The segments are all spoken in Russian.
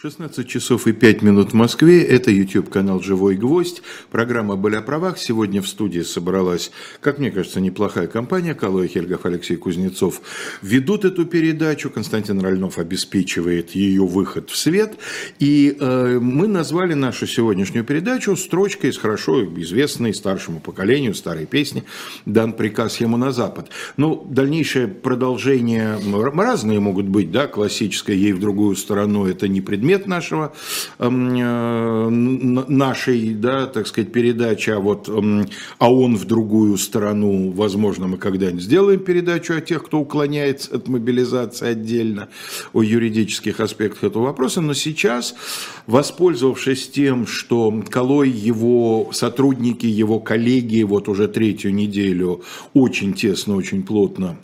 16 часов и 5 минут в Москве. Это YouTube-канал «Живой гвоздь». Программа «Были о правах». Сегодня в студии собралась, как мне кажется, неплохая компания. Калой Хельгов, Алексей Кузнецов ведут эту передачу. Константин Рольнов обеспечивает ее выход в свет. И э, мы назвали нашу сегодняшнюю передачу строчкой из хорошо известной старшему поколению старой песни «Дан приказ ему на запад». Ну, дальнейшее продолжение разные могут быть, да, классическое «Ей в другую сторону» – это не предмет предмет нашего, эм, э, нашей, да, так сказать, передачи, а вот, эм, а он в другую сторону, возможно, мы когда-нибудь сделаем передачу о тех, кто уклоняется от мобилизации отдельно, о юридических аспектах этого вопроса, но сейчас, воспользовавшись тем, что Колой, его сотрудники, его коллеги вот уже третью неделю очень тесно, очень плотно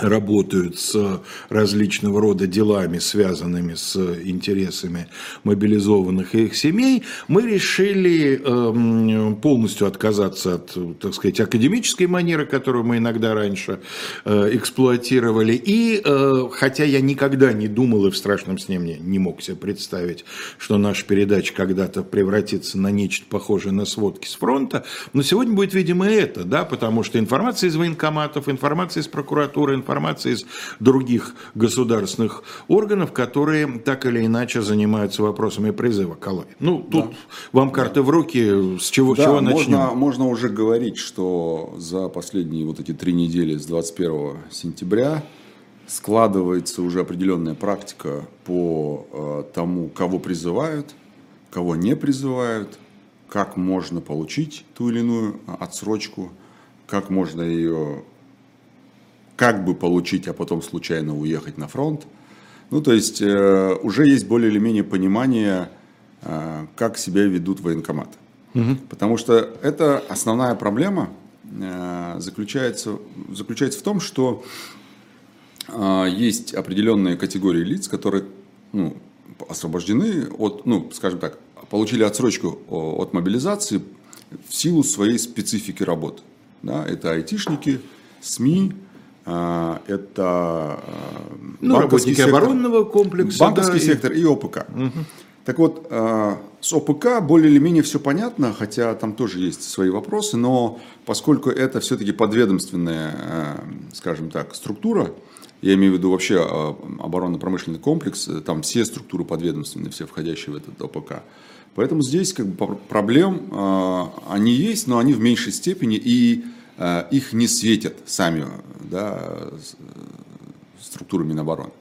работают с различного рода делами, связанными с интересами мобилизованных и их семей, мы решили эм, полностью отказаться от, так сказать, академической манеры, которую мы иногда раньше э, эксплуатировали. И э, хотя я никогда не думал и в страшном сне мне не мог себе представить, что наша передача когда-то превратится на нечто похожее на сводки с фронта, но сегодня будет, видимо, это, да, потому что информация из военкоматов, информация из прокуратуры, информация информация из других государственных органов, которые так или иначе занимаются вопросами призыва колонии. Ну, тут да. вам карты в руки, с чего, да, чего начнем? Можно, можно уже говорить, что за последние вот эти три недели с 21 сентября складывается уже определенная практика по э, тому, кого призывают, кого не призывают, как можно получить ту или иную отсрочку, как можно ее как бы получить, а потом случайно уехать на фронт. Ну, то есть э, уже есть более или менее понимание, э, как себя ведут военкоматы. Угу. Потому что это основная проблема э, заключается, заключается в том, что э, есть определенные категории лиц, которые ну, освобождены от, ну, скажем так, получили отсрочку от мобилизации в силу своей специфики работы. Да, это айтишники, СМИ, это а, ну, банковский сектор, оборонного комплекса. Банковский да, сектор и, и ОПК. Угу. Так вот, а, с ОПК более или менее все понятно, хотя там тоже есть свои вопросы, но поскольку это все-таки подведомственная, скажем так, структура, я имею в виду вообще оборонно-промышленный комплекс, там все структуры подведомственные, все входящие в этот ОПК. Поэтому здесь как бы проблем, они есть, но они в меньшей степени, и Э, их не светят сами да, структуры Минобороны.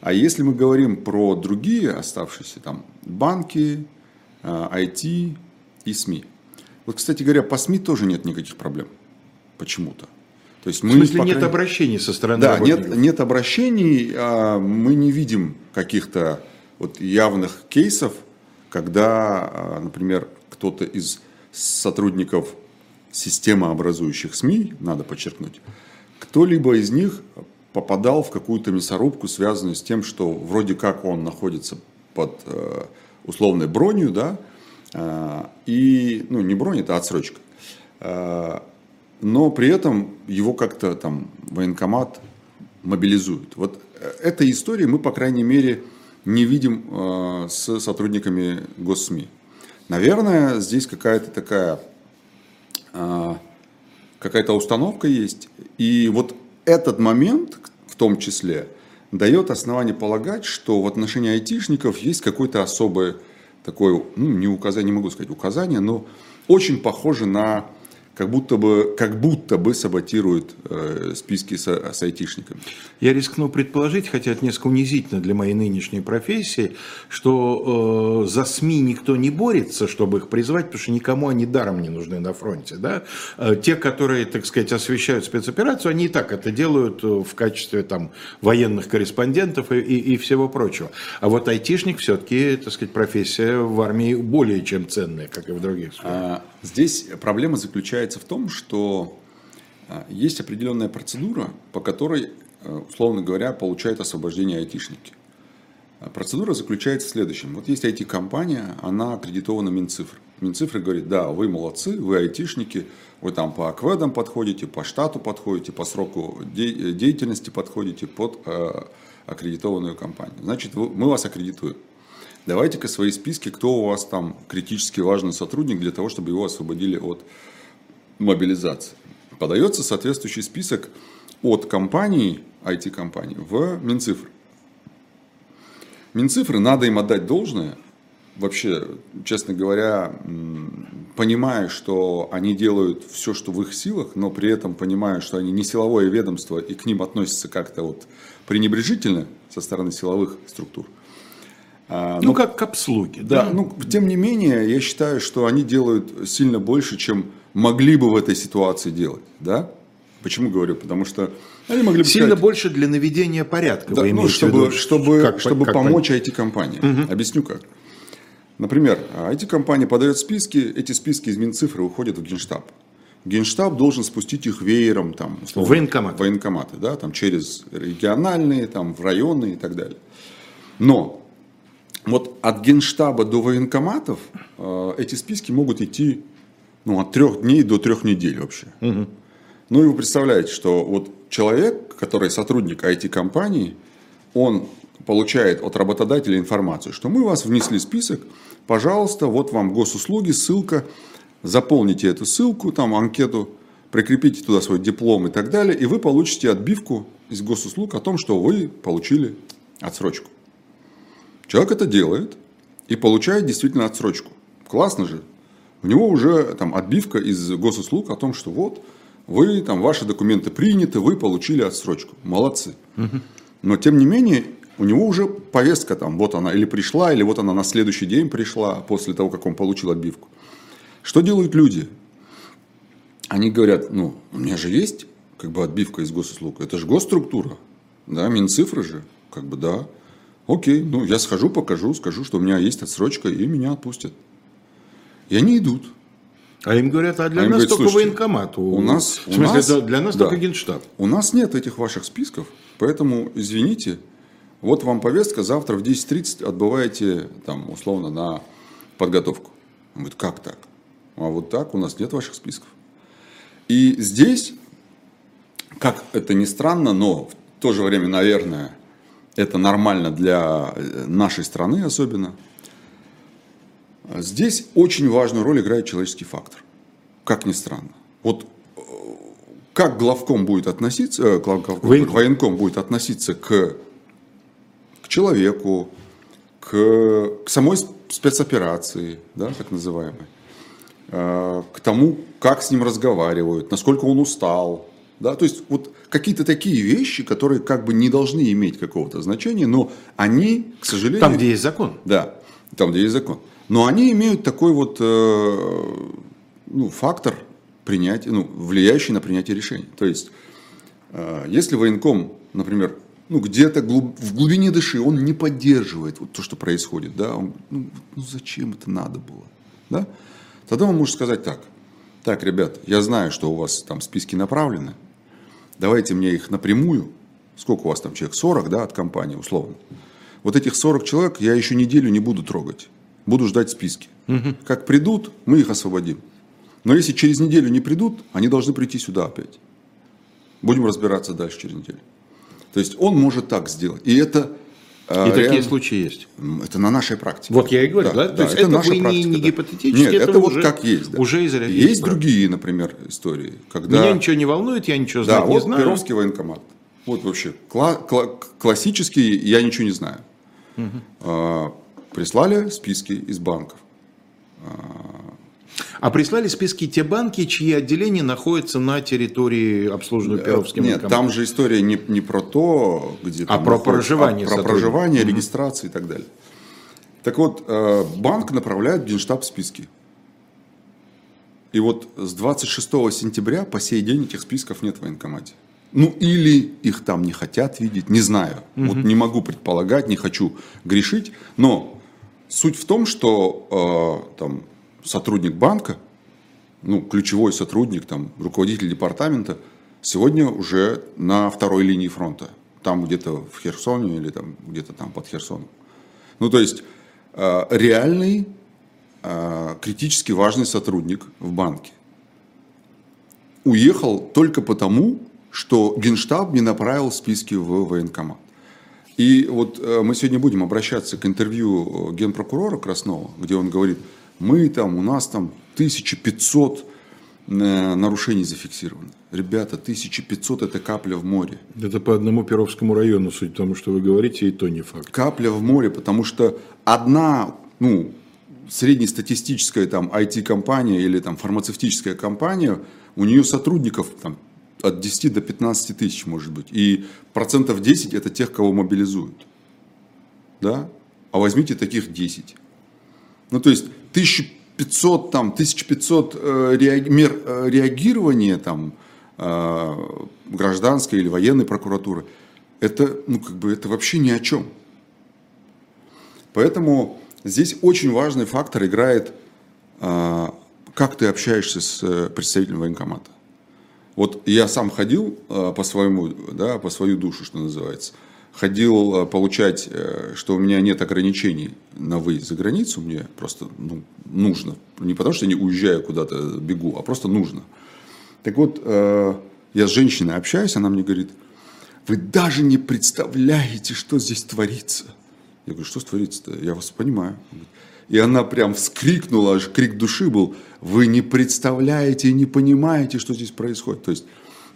А если мы говорим про другие оставшиеся, там, банки, IT э, и СМИ. Вот, кстати говоря, по СМИ тоже нет никаких проблем. Почему-то. То есть мы, в смысле, нет обращений со стороны Да, нет, нет обращений, а мы не видим каких-то вот явных кейсов, когда, а, например, кто-то из сотрудников системообразующих СМИ, надо подчеркнуть, кто-либо из них попадал в какую-то мясорубку, связанную с тем, что вроде как он находится под э, условной бронью, да, э, и, ну, не бронь, это отсрочка, э, но при этом его как-то там военкомат мобилизует. Вот этой истории мы, по крайней мере, не видим с сотрудниками госсми. Наверное, здесь какая-то такая какая-то установка есть. И вот этот момент, в том числе, дает основание полагать, что в отношении айтишников есть какое-то особое такое, ну, не указание, не могу сказать указание, но очень похоже на как будто бы, как будто бы саботирует э, списки с, с айтишниками. Я рискну предположить, хотя это несколько унизительно для моей нынешней профессии, что э, за СМИ никто не борется, чтобы их призвать, потому что никому они даром не нужны на фронте. Да? Э, те, которые, так сказать, освещают спецоперацию, они и так это делают э, в качестве там, военных корреспондентов и, и, и всего прочего. А вот айтишник все-таки, так сказать, профессия в армии более чем ценная, как и в других сферах. Здесь проблема заключается в том, что а, есть определенная процедура, по которой, а, условно говоря, получают освобождение айтишники. А, процедура заключается в следующем. Вот есть IT-компания, она аккредитована Минцифр. Минцифры говорит, да, вы молодцы, вы айтишники, вы там по акведам подходите, по штату подходите, по сроку деятельности подходите под аккредитованную компанию. Значит, мы вас аккредитуем. Давайте-ка свои списки, кто у вас там критически важный сотрудник для того, чтобы его освободили от мобилизации. Подается соответствующий список от компаний, IT-компаний, в Минцифры. Минцифры, надо им отдать должное, вообще, честно говоря, понимая, что они делают все, что в их силах, но при этом понимая, что они не силовое ведомство и к ним относятся как-то вот пренебрежительно со стороны силовых структур. А, ну, но, как к обслуге. Да, да, ну, тем не менее, я считаю, что они делают сильно больше, чем могли бы в этой ситуации делать. Да? Почему говорю? Потому что они могли бы Сильно сказать, больше для наведения порядка. Да, вы ну, чтобы, виду, чтобы, как, чтобы как помочь IT-компаниям. Угу. Объясню как. Например, IT-компания подает списки, эти списки из Минцифры уходят в Генштаб. Генштаб должен спустить их веером, там, условно, военкоматы. военкоматы, да, там, через региональные, там, в районные и так далее. Но вот от Генштаба до военкоматов э, эти списки могут идти ну, от трех дней до трех недель вообще. Угу. Ну и вы представляете, что вот человек, который сотрудник IT-компании, он получает от работодателя информацию, что мы вас внесли в список, пожалуйста, вот вам госуслуги, ссылка, заполните эту ссылку, там анкету, прикрепите туда свой диплом и так далее, и вы получите отбивку из госуслуг о том, что вы получили отсрочку. Человек это делает и получает действительно отсрочку. Классно же. У него уже там отбивка из госуслуг о том, что вот вы там ваши документы приняты, вы получили отсрочку. Молодцы. Но тем не менее у него уже повестка там, вот она или пришла, или вот она на следующий день пришла после того, как он получил отбивку. Что делают люди? Они говорят, ну, у меня же есть как бы отбивка из госуслуг, это же госструктура, да, Минцифры же, как бы да. Окей, ну я схожу, покажу, скажу, что у меня есть отсрочка, и меня отпустят. И они идут. А им говорят, а для а нас говорят, только военкомат. У, у нас, в смысле, нас, для нас да, только генштаб. У нас нет этих ваших списков, поэтому, извините, вот вам повестка, завтра в 10.30 отбываете, там, условно, на подготовку. Он говорит, как так? А вот так, у нас нет ваших списков. И здесь, как это ни странно, но в то же время, наверное, это нормально для э, нашей страны особенно. Здесь очень важную роль играет человеческий фактор. Как ни странно. Вот э, как главком будет относиться, э, главком, военком будет относиться к к человеку, к, к самой спецоперации, да, так называемой, к тому, как с ним разговаривают, насколько он устал. Да? То есть вот какие-то такие вещи, которые как бы не должны иметь какого-то значения, но они, к сожалению... Там, где есть закон. Да, там, где есть закон. Но они имеют такой вот э, ну, фактор принятия, ну, влияющий на принятие решений. То есть, э, если военком, например, ну, где-то глуб, в глубине души он не поддерживает вот то, что происходит, да, он, ну, ну, зачем это надо было, да, тогда он может сказать так, так, ребят, я знаю, что у вас там списки направлены, давайте мне их напрямую, сколько у вас там человек, 40, да, от компании, условно, вот этих 40 человек я еще неделю не буду трогать, буду ждать списки, угу. как придут, мы их освободим, но если через неделю не придут, они должны прийти сюда опять, будем разбираться дальше через неделю. То есть он может так сделать. И это и реально, такие случаи есть. Это на нашей практике. Вот я и говорю, да? да? То есть это, это наша вы практика, не, не гипотетически, Нет, это, это вот как есть. Да. Уже из Есть другие, например, истории. Когда... Меня ничего не волнует, я ничего знать да, вот не знаю. Перовский военкомат. Вот вообще кла- кла- классический, я ничего не знаю. Угу. А, прислали списки из банков. А, а прислали списки те банки, чьи отделения находятся на территории обслуживаемой э, Перовским Нет, там же история не, не про то, где а про проживание, а про проживание, угу. регистрацию и так далее. Так вот, э, банк направляет в Генштаб списки. И вот с 26 сентября по сей день этих списков нет в военкомате. Ну или их там не хотят видеть, не знаю. Угу. Вот не могу предполагать, не хочу грешить. Но суть в том, что э, там сотрудник банка, ну, ключевой сотрудник, там, руководитель департамента, сегодня уже на второй линии фронта. Там где-то в Херсоне или там где-то там под Херсоном. Ну, то есть, э, реальный, э, критически важный сотрудник в банке уехал только потому, что Генштаб не направил списки в военкомат. И вот э, мы сегодня будем обращаться к интервью генпрокурора Краснова, где он говорит, мы там, у нас там 1500 э, нарушений зафиксировано. Ребята, 1500 это капля в море. Это по одному Перовскому району, суть в том, что вы говорите, и то не факт. Капля в море, потому что одна, ну, среднестатистическая там IT-компания или там фармацевтическая компания, у нее сотрудников там от 10 до 15 тысяч может быть. И процентов 10 это тех, кого мобилизуют. Да? А возьмите таких 10. Ну, то есть 1500, там, 1500 э, реаг... мер э, реагирования там, э, гражданской или военной прокуратуры, это, ну, как бы, это вообще ни о чем. Поэтому здесь очень важный фактор играет, э, как ты общаешься с э, представителем военкомата. Вот я сам ходил э, по своему, да, по свою душу, что называется. Ходил э, получать, э, что у меня нет ограничений на выезд за границу, мне просто ну, нужно. Не потому что я не уезжаю куда-то, бегу, а просто нужно. Так вот, я с женщиной общаюсь, она мне говорит, вы даже не представляете, что здесь творится. Я говорю, что творится-то? Я вас понимаю. И она прям вскрикнула, аж крик души был, вы не представляете и не понимаете, что здесь происходит. То есть,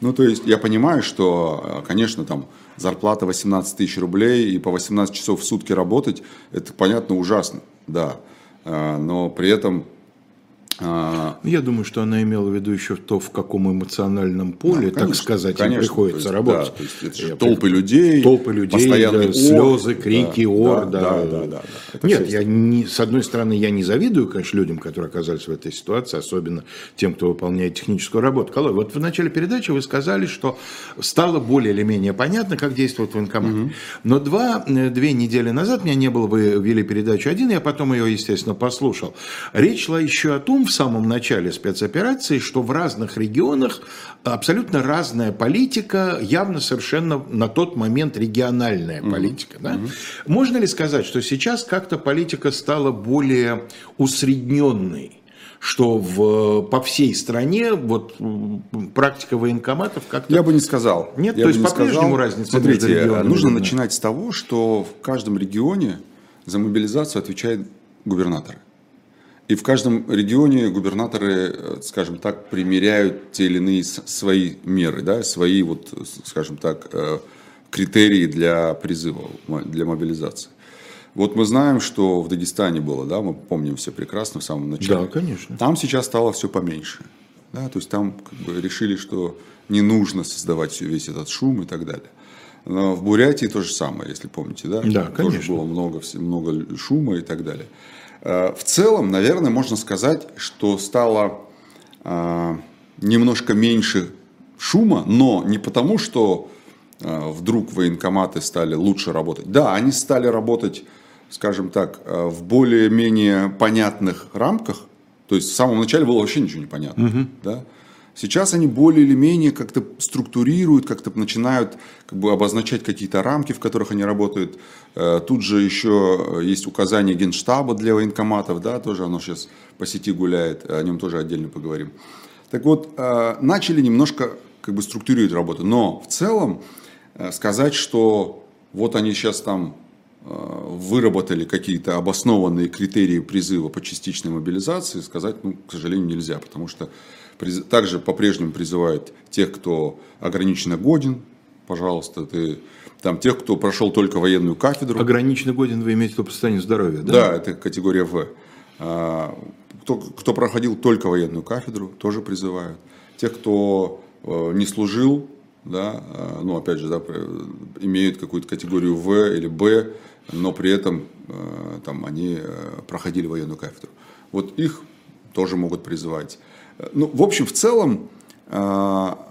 ну, то есть я понимаю, что, конечно, там зарплата 18 тысяч рублей и по 18 часов в сутки работать, это, понятно, ужасно, да. А, но при этом Я думаю, что она имела в виду еще то, в каком эмоциональном поле, ну, конечно, так сказать, конечно, им приходится есть, работать. Да, то есть это толпы людей, толпы людей, да, слезы, крики, да, ор. Да, да, да, да, да. Нет, я не, с одной стороны, я не завидую, конечно, людям, которые оказались в этой ситуации, особенно тем, кто выполняет техническую работу. Колой, вот в начале передачи вы сказали, что стало более или менее понятно, как действует военкомат. Угу. Но два, э, две недели назад, меня не было, вы вели передачу один, я потом ее, естественно, послушал. Речь шла еще о том, в самом начале спецоперации, что в разных регионах абсолютно разная политика, явно совершенно на тот момент региональная политика. Mm-hmm. Да? Mm-hmm. Можно ли сказать, что сейчас как-то политика стала более усредненной? что в, по всей стране вот практика военкоматов как-то... Я бы не сказал. Нет, Я то есть по-прежнему разница Смотрите, между регионами? нужно начинать с того, что в каждом регионе за мобилизацию отвечает губернатор. И в каждом регионе губернаторы, э, скажем так, примеряют те или иные свои меры, да, свои, вот, скажем так, э, критерии для призыва, для мобилизации. Вот мы знаем, что в Дагестане было, да, мы помним все прекрасно в самом начале. Да, конечно. Там сейчас стало все поменьше. Да, то есть там как бы решили, что не нужно создавать весь этот шум и так далее. Но в Бурятии то же самое, если помните, да? Да, конечно. Тоже было много, много шума и так далее. Э, в целом, наверное, можно сказать, что стало э, немножко меньше шума, но не потому, что э, вдруг военкоматы стали лучше работать. Да, они стали работать, скажем так, в более-менее понятных рамках. То есть в самом начале было вообще ничего не понятно. Угу. Да? Сейчас они более или менее как-то структурируют, как-то начинают как бы обозначать какие-то рамки, в которых они работают. Э, тут же еще есть указание Генштаба для военкоматов, да, тоже оно сейчас по сети гуляет, о нем тоже отдельно поговорим. Так вот, э, начали немножко как бы структурировать работу, но в целом э, сказать, что вот они сейчас там выработали какие-то обоснованные критерии призыва по частичной мобилизации, сказать, ну, к сожалению, нельзя, потому что также по-прежнему призывают тех, кто ограниченно годен, пожалуйста, ты там тех, кто прошел только военную кафедру. Ограниченно годен вы имеете по состоянию здоровья, да? Да, это категория В. А, кто, кто проходил только военную кафедру, тоже призывают. Тех, кто э, не служил, да, э, ну опять же, да, имеют какую-то категорию В или Б, но при этом э, там они проходили военную кафедру. Вот их тоже могут призывать. Ну, в общем, в целом, а,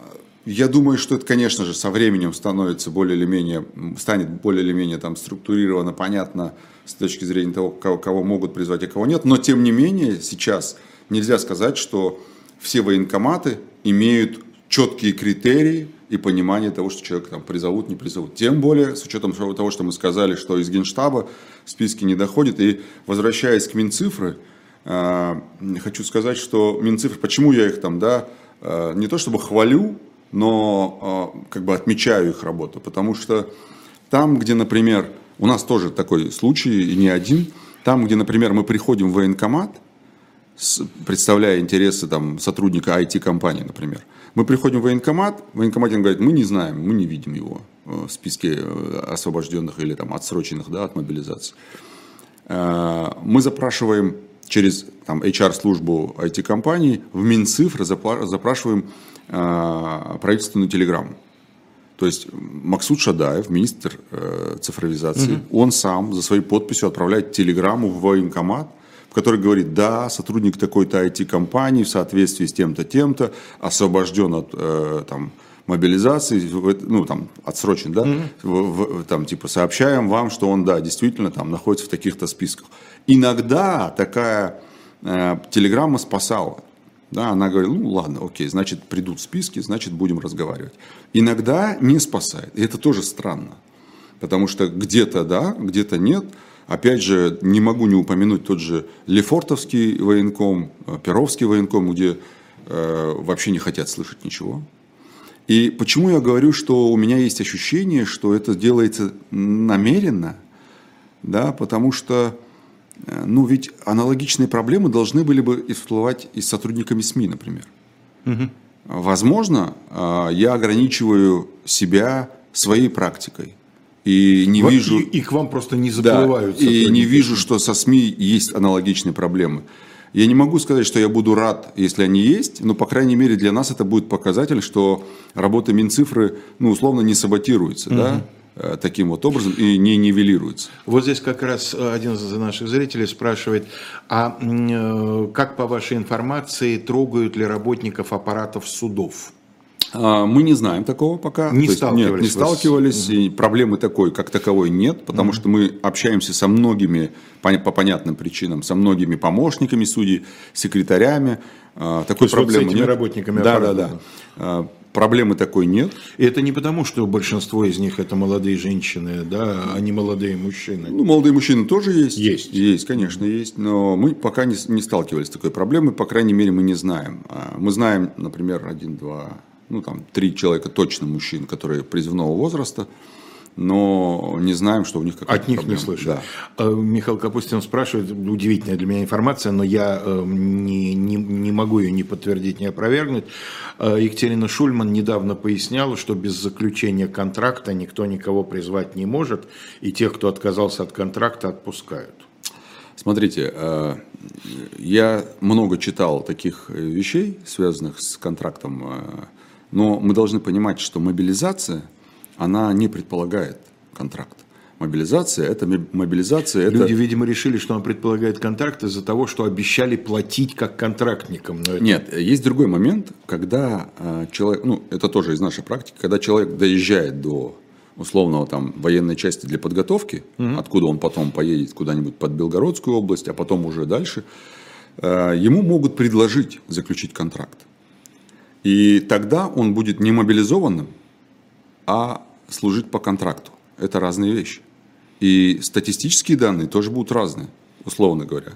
я думаю, что это, конечно же, со временем становится более или менее, станет более или менее там структурировано, понятно с точки зрения того, кого, кого могут призвать, а кого нет. Но, тем не менее, сейчас нельзя сказать, что все военкоматы имеют четкие критерии и понимание того, что человек там призовут, не призовут. Тем более, с учетом того, что мы сказали, что из Генштаба списки не доходят. И возвращаясь к Минцифры, а, хочу сказать, что Минцифры, почему я их там, да, а, не то чтобы хвалю, но а, как бы отмечаю их работу, потому что Там, где, например, у нас тоже такой случай, и не один, там, где, например, мы приходим в военкомат, представляя интересы там, сотрудника IT-компании, например, мы приходим в военкомат, военкомат говорит, мы не знаем, мы не видим его э, в списке э, освобожденных или там, отсроченных да, от мобилизации. Э, мы запрашиваем через там, HR-службу IT-компании в Минцифры запрашиваем правительственную телеграмму. То есть Максут Шадаев, министр э, цифровизации, угу. он сам за своей подписью отправляет телеграмму в военкомат, в которой говорит, да, сотрудник такой-то IT-компании в соответствии с тем-то, тем-то освобожден от э, там, мобилизации, ну, там, отсрочен, да, mm в, в, там, типа, сообщаем вам, что он, да, действительно, там, находится в таких-то списках. Иногда такая э, телеграмма спасала. Да, она говорит, ну ладно, окей, значит придут списки, значит будем разговаривать. Иногда не спасает. И это тоже странно. Потому что где-то да, где-то нет. Опять же, не могу не упомянуть тот же Лефортовский военком, э, Перовский военком, где э, вообще не хотят слышать ничего. И почему я говорю, что у меня есть ощущение, что это делается намеренно, да, потому что ну, ведь аналогичные проблемы должны были бы всплывать и с сотрудниками СМИ, например. Угу. Возможно, э, я ограничиваю себя своей практикой. И не вот вижу... И, и к вам просто не заплывают. Да, и не вижу, что со СМИ есть аналогичные проблемы. Я не могу сказать, что я буду рад, если они есть, но, по крайней мере, для нас это будет показатель, что работа Минцифры, ну, условно, не саботируется, угу. да, Э, таким вот образом и не нивелируется. Вот здесь как раз один из наших зрителей спрашивает, а э, как по вашей информации трогают ли работников аппаратов судов? А, мы не знаем такого пока. Не То сталкивались. Нет, не сталкивались. И проблемы такой, как таковой нет, потому угу. что мы общаемся со многими, по, по понятным причинам, со многими помощниками судей, секретарями. А, такой проблемы вот с этими нет. работниками да, да, да. Проблемы такой нет. И это не потому, что большинство из них это молодые женщины, да, а не молодые мужчины. Ну, молодые мужчины тоже есть. Есть. Есть, конечно, есть. Но мы пока не, не сталкивались с такой проблемой, по крайней мере, мы не знаем. А, мы знаем, например, один, два, ну там три человека точно мужчин, которые призывного возраста, но не знаем, что у них какая-то От них проблема. не слышим. Да. Э, Михаил Капустин спрашивает, удивительная для меня информация, но я э, не, не, не могу ее ни подтвердить, ни опровергнуть. Э, Екатерина Шульман недавно поясняла, что без заключения контракта никто никого призвать не может, и тех, кто отказался от контракта, отпускают. Смотрите, я много читал таких вещей, связанных с контрактом, но мы должны понимать, что мобилизация – она не предполагает контракт. Мобилизация – это мобилизация. Люди, это... видимо, решили, что она предполагает контракт из-за того, что обещали платить как контрактникам. это... Нет, есть другой момент, когда э, человек, ну, это тоже из нашей практики, когда человек доезжает до условного там военной части для подготовки, угу. откуда он потом поедет куда-нибудь под Белгородскую область, а потом уже дальше, э, ему могут предложить заключить контракт. И тогда он будет не мобилизованным, а служить по контракту. Это разные вещи. И статистические данные тоже будут разные, условно говоря.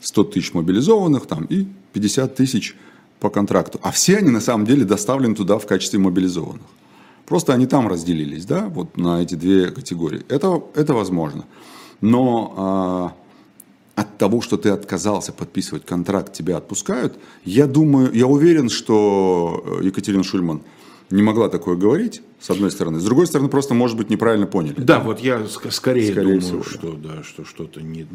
100 тысяч мобилизованных там, и 50 тысяч по контракту. А все они на самом деле доставлены туда в качестве мобилизованных. Просто они там разделились, да, вот на эти две категории. Это, это возможно. Но а, от того, что ты отказался подписывать контракт, тебя отпускают, я думаю, я уверен, что э, Екатерина Шульман – не могла такое говорить, с одной стороны. С другой стороны, просто, может быть, неправильно поняли. Да, да? вот я скорее, скорее думаю, всего, что, да, что что-то не,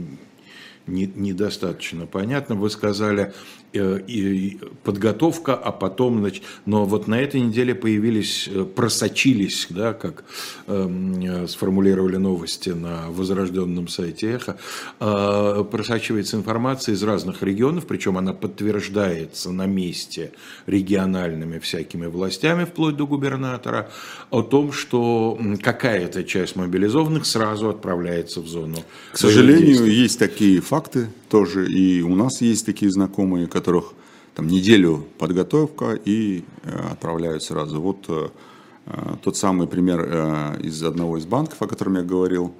не, недостаточно понятно. Вы сказали и подготовка, а потом, значит, но вот на этой неделе появились, э, просочились, да, как э, сформулировали новости на возрожденном сайте Эхо, э, просачивается информация из разных регионов, причем она подтверждается на месте региональными всякими властями, вплоть до губернатора, о том, что какая-то часть мобилизованных сразу отправляется в зону. К сожалению, есть такие факты тоже, и у нас есть такие знакомые, которых там неделю подготовка и э, отправляют сразу. Вот э, э, тот самый пример э, из одного из банков, о котором я говорил.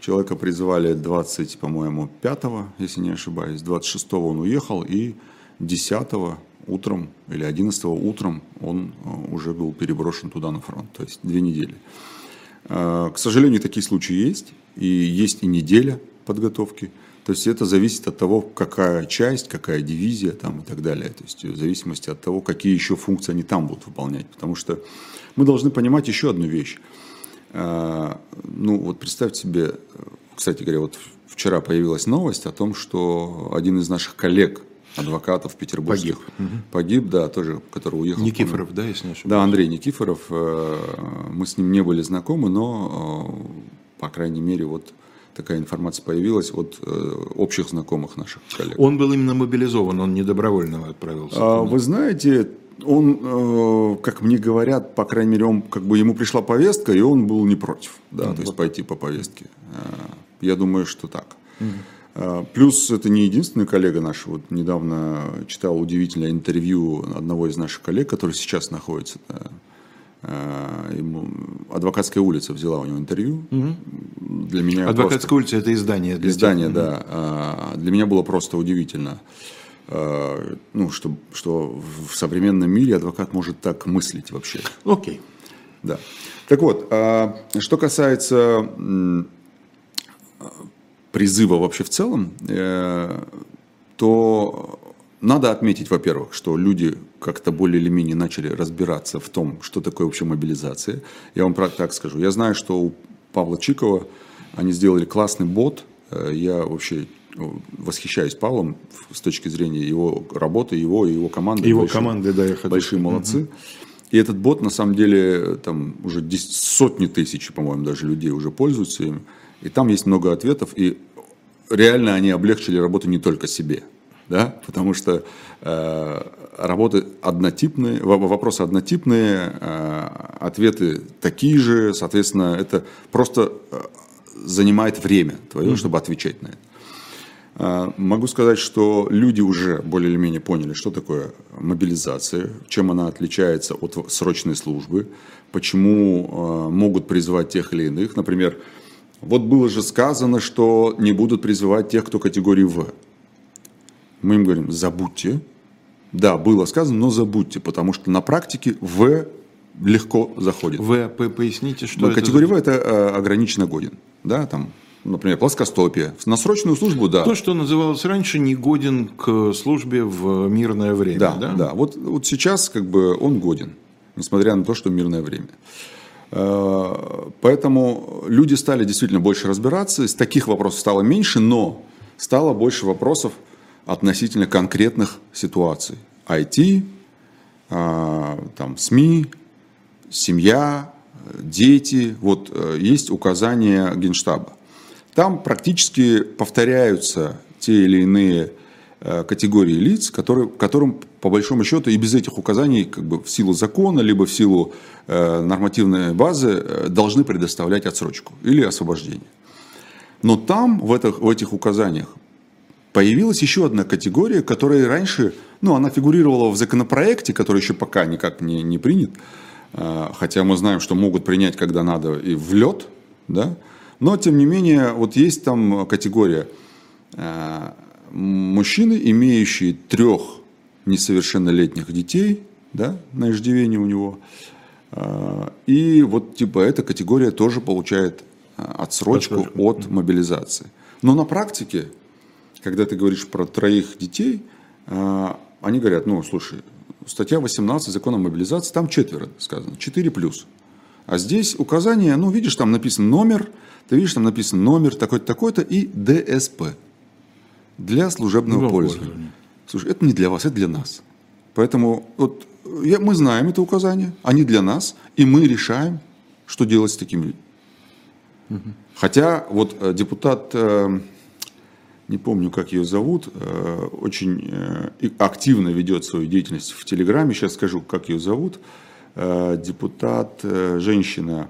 Человека призвали 20, по-моему, 5 если не ошибаюсь, 26 он уехал, и 10 утром или 11 утром он уже был переброшен туда на фронт, то есть две недели. К сожалению, такие случаи есть, и есть и неделя подготовки. То есть это зависит от того, какая часть, какая дивизия там и так далее. То есть в зависимости от того, какие еще функции они там будут выполнять. Потому что мы должны понимать еще одну вещь. Ну вот представьте себе, кстати говоря, вот вчера появилась новость о том, что один из наших коллег, адвокатов петербургских, погиб, погиб да, тоже, который уехал. Никифоров, да, если не ошибаюсь? Да, Андрей Никифоров. Э, мы с ним не были знакомы, но, э, по крайней мере, вот такая информация появилась от э, общих знакомых наших коллег. Он был именно мобилизован, он не добровольно отправился? А, вы знаете, он, как мне говорят, по крайней мере, он, как бы ему пришла повестка, и он был не против, да, mm-hmm. то есть пойти по повестке. Я думаю, что так. Mm-hmm. Плюс это не единственный коллега наш. Вот недавно читал удивительное интервью одного из наших коллег, который сейчас находится. Ему, Адвокатская улица взяла у него интервью. Угу. Для меня Адвокатская просто... улица это издание. Для издание, тех... да. А, для меня было просто удивительно, а, ну, что, что в современном мире адвокат может так мыслить вообще. Окей. Да. Так вот, что касается призыва вообще в целом, э, то надо отметить, во-первых, что люди как-то более или менее начали разбираться в том, что такое вообще мобилизация. Я вам так скажу. Я знаю, что у Павла Чикова они сделали классный бот. Э, я вообще восхищаюсь Павлом с точки зрения его работы, его и его команды. Его большие, команды, да, я хочу Большие молодцы. Угу. И этот бот, на самом деле, там уже 10, сотни тысяч, по-моему, даже людей уже пользуются им. И там есть много ответов, и реально они облегчили работу не только себе, да, потому что э, работы однотипные, вопросы однотипные, э, ответы такие же, соответственно, это просто э, занимает время твое, mm-hmm. чтобы отвечать на это. Э, могу сказать, что люди уже более или менее поняли, что такое мобилизация, чем она отличается от срочной службы, почему могут призывать тех или иных. Например, вот было же сказано, что не будут призывать тех, кто категории В. Мы им говорим, забудьте. Да, было сказано, но забудьте, потому что на практике В легко заходит. В, поясните, что это? Категория В – это э, ограниченно годен. Да, там, например, плоскостопие. На срочную службу, да. То, что называлось раньше, не годен к службе в мирное время. Да, да. да. Вот, вот сейчас как бы он годен, несмотря на то, что мирное время. Э, поэтому люди стали действительно больше разбираться, из таких вопросов стало меньше, но стало больше вопросов относительно конкретных ситуаций. IT, э, там, СМИ, семья, дети. Вот э, есть указания Генштаба. Там практически повторяются те или иные категории лиц, которые, которым по большому счету и без этих указаний как бы в силу закона, либо в силу э, нормативной базы э, должны предоставлять отсрочку или освобождение. Но там, в, этих, в этих указаниях, появилась еще одна категория, которая раньше, ну, она фигурировала в законопроекте, который еще пока никак не, не принят, э, хотя мы знаем, что могут принять, когда надо, и в лед, да, но, тем не менее, вот есть там категория э, мужчины, имеющие трех несовершеннолетних детей, да, на иждивении у него. А, и вот типа эта категория тоже получает а, отсрочку, отсрочку. от мобилизации. Но на практике, когда ты говоришь про троих детей, а, они говорят, ну, слушай, статья 18 закона о мобилизации, там четверо сказано, 4 плюс. А здесь указание, ну, видишь, там написан номер, ты видишь, там написан номер такой-то, такой-то и ДСП для служебного пользования. пользования. Слушай, это не для вас, это для нас. Поэтому вот я, мы знаем это указание, они для нас, и мы решаем, что делать с такими людьми. Угу. Хотя вот э, депутат, э, не помню, как ее зовут, э, очень активно ведет свою деятельность в Телеграме, сейчас скажу, как ее зовут, депутат, женщина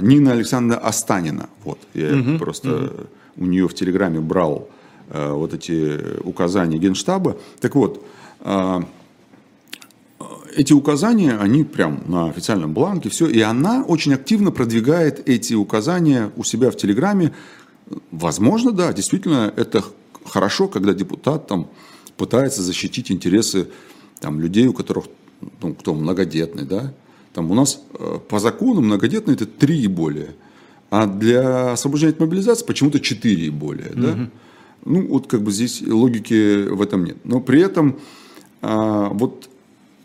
Нина Александровна Останина. Вот, я угу. просто угу. у нее в Телеграме брал Э, вот эти указания Генштаба. Так вот, э, эти указания, они прям на официальном бланке, все, и она очень активно продвигает эти указания у себя в Телеграме. Возможно, да, действительно, это хорошо, когда депутат там пытается защитить интересы там, людей, у которых, ну, кто многодетный, да, Там у нас э, по закону многодетные это 3 и более. А для освобождения от мобилизации почему-то 4 и более. Угу. Да? Ну, вот как бы здесь логики в этом нет. Но при этом а, вот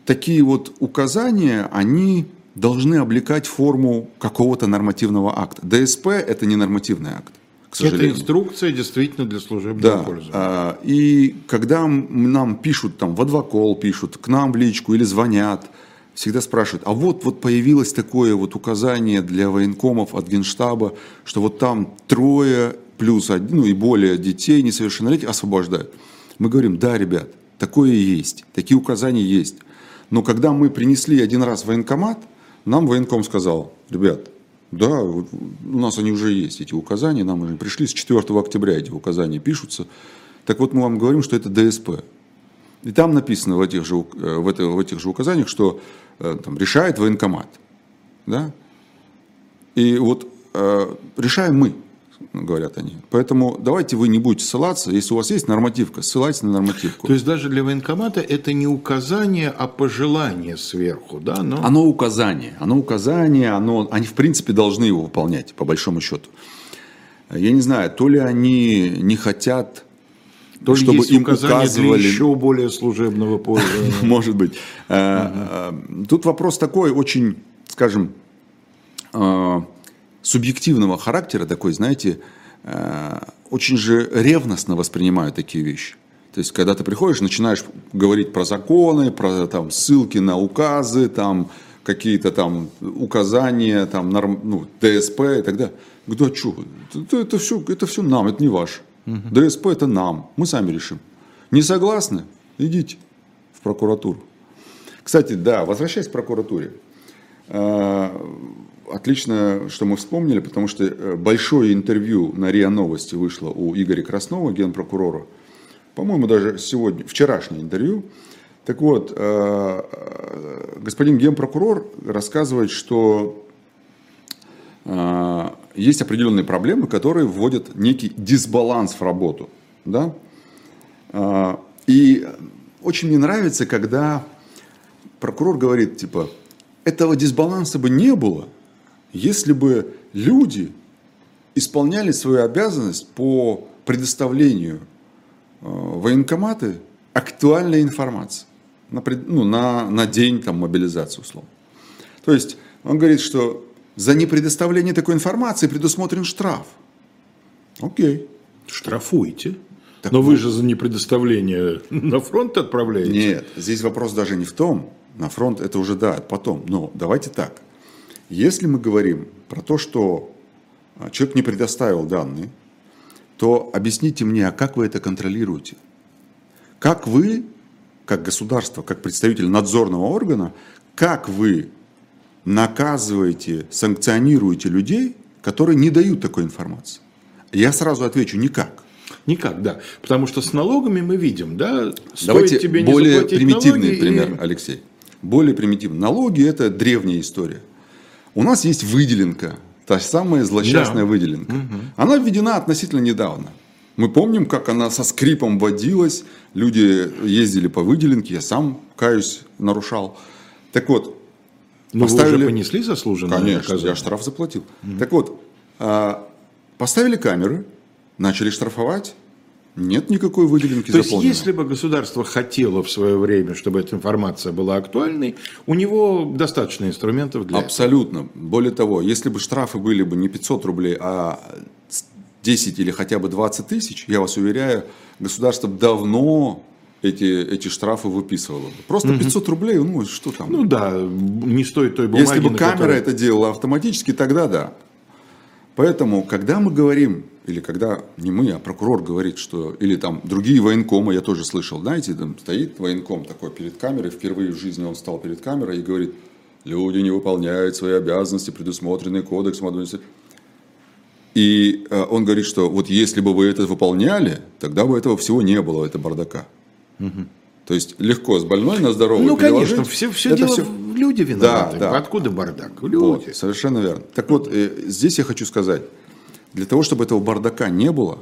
такие вот указания, они должны облекать форму какого-то нормативного акта. ДСП – это не нормативный акт. К сожалению. Это инструкция действительно для служебного да. пользования. А, и когда нам пишут, там, в адвокол пишут, к нам в личку или звонят, всегда спрашивают, а вот, вот появилось такое вот указание для военкомов от Генштаба, что вот там трое плюс один, ну и более детей несовершеннолетних освобождают. Мы говорим, да, ребят, такое есть, такие указания есть. Но когда мы принесли один раз военкомат, нам военком сказал, ребят, да, у нас они уже есть, эти указания, нам уже пришли с 4 октября эти указания пишутся. Так вот мы вам говорим, что это ДСП. И там написано в этих же, э, в это, в этих же указаниях, что э, там, решает военкомат. Да? И вот э, решаем мы говорят они. Поэтому давайте вы не будете ссылаться, если у вас есть нормативка, ссылайтесь на нормативку. То есть даже для военкомата это не указание, а пожелание сверху, да? Но... Оно указание, оно указание, оно, они в принципе должны его выполнять, по большому счету. Я не знаю, то ли они не хотят то чтобы есть им указывали для еще более служебного пользования. Может быть. Э, э, тут вопрос такой, очень, скажем, э, субъективного характера, такой, знаете, э, очень же ревностно воспринимают такие вещи. То есть, когда ты приходишь, начинаешь говорить про законы, про там, ссылки на указы, там, какие-то там указания, там, норм, ну, ДСП и так далее. Говорю, а что? Это, это, все, это все нам, это не ваш. Угу. ДСП это нам, мы сами решим. Не согласны? Идите в прокуратуру. Кстати, да, возвращаясь к прокуратуре. Э, отлично, что мы вспомнили, потому что э, большое интервью на РИА Новости вышло у Игоря Краснова, генпрокурора. По-моему, даже сегодня, вчерашнее интервью. Так вот, э, господин генпрокурор рассказывает, что есть определенные проблемы, которые вводят некий дисбаланс в работу. Да? И очень мне нравится, когда прокурор говорит, типа, этого дисбаланса бы не было, если бы люди исполняли свою обязанность по предоставлению э, военкоматы актуальной информации на, ну, на, на день там, мобилизации условно. То есть он говорит, что за непредоставление такой информации предусмотрен штраф. Окей. Штрафуйте. Так Но вот. вы же за непредоставление на фронт отправляете? Нет, здесь вопрос даже не в том, на фронт это уже да, потом. Но давайте так. Если мы говорим про то, что а, человек не предоставил данные, то объясните мне, а как вы это контролируете? Как вы, как государство, как представитель надзорного органа, как вы наказываете, санкционируете людей, которые не дают такой информации? Я сразу отвечу, никак. Никак, да. Потому что с налогами мы видим, да, Давайте тебе более примитивный налоги пример, и... Алексей более примитивно. Налоги – это древняя история. У нас есть выделенка, та самая злосчастная да. выделенка. Угу. Она введена относительно недавно. Мы помним, как она со скрипом вводилась, люди ездили по выделенке, я сам, каюсь, нарушал. Так вот, Но поставили... вы уже понесли заслуженное Конечно, наказание? я штраф заплатил. Угу. Так вот, а, поставили камеры, начали штрафовать, нет никакой выделенки То есть, если бы государство хотело в свое время, чтобы эта информация была актуальной, у него достаточно инструментов для Абсолютно. Этого. Более того, если бы штрафы были бы не 500 рублей, а 10 или хотя бы 20 тысяч, я вас уверяю, государство давно эти, эти штрафы выписывало. Просто угу. 500 рублей, ну что там? Ну да, не стоит той бумаги. Если бы камера которой... это делала автоматически, тогда да. Поэтому, когда мы говорим, или когда не мы, а прокурор говорит, что, или там другие военкомы, я тоже слышал, знаете, там стоит военком такой перед камерой, впервые в жизни он стал перед камерой и говорит, люди не выполняют свои обязанности, предусмотренные кодексом. И э, он говорит, что вот если бы вы это выполняли, тогда бы этого всего не было, это бардака. Угу. То есть легко с больной на здоровый Ну, конечно, все, все дело все... люди виноваты. Да, да. Откуда бардак? Люди. Вот, совершенно верно. Так вот, э, здесь я хочу сказать, для того, чтобы этого бардака не было,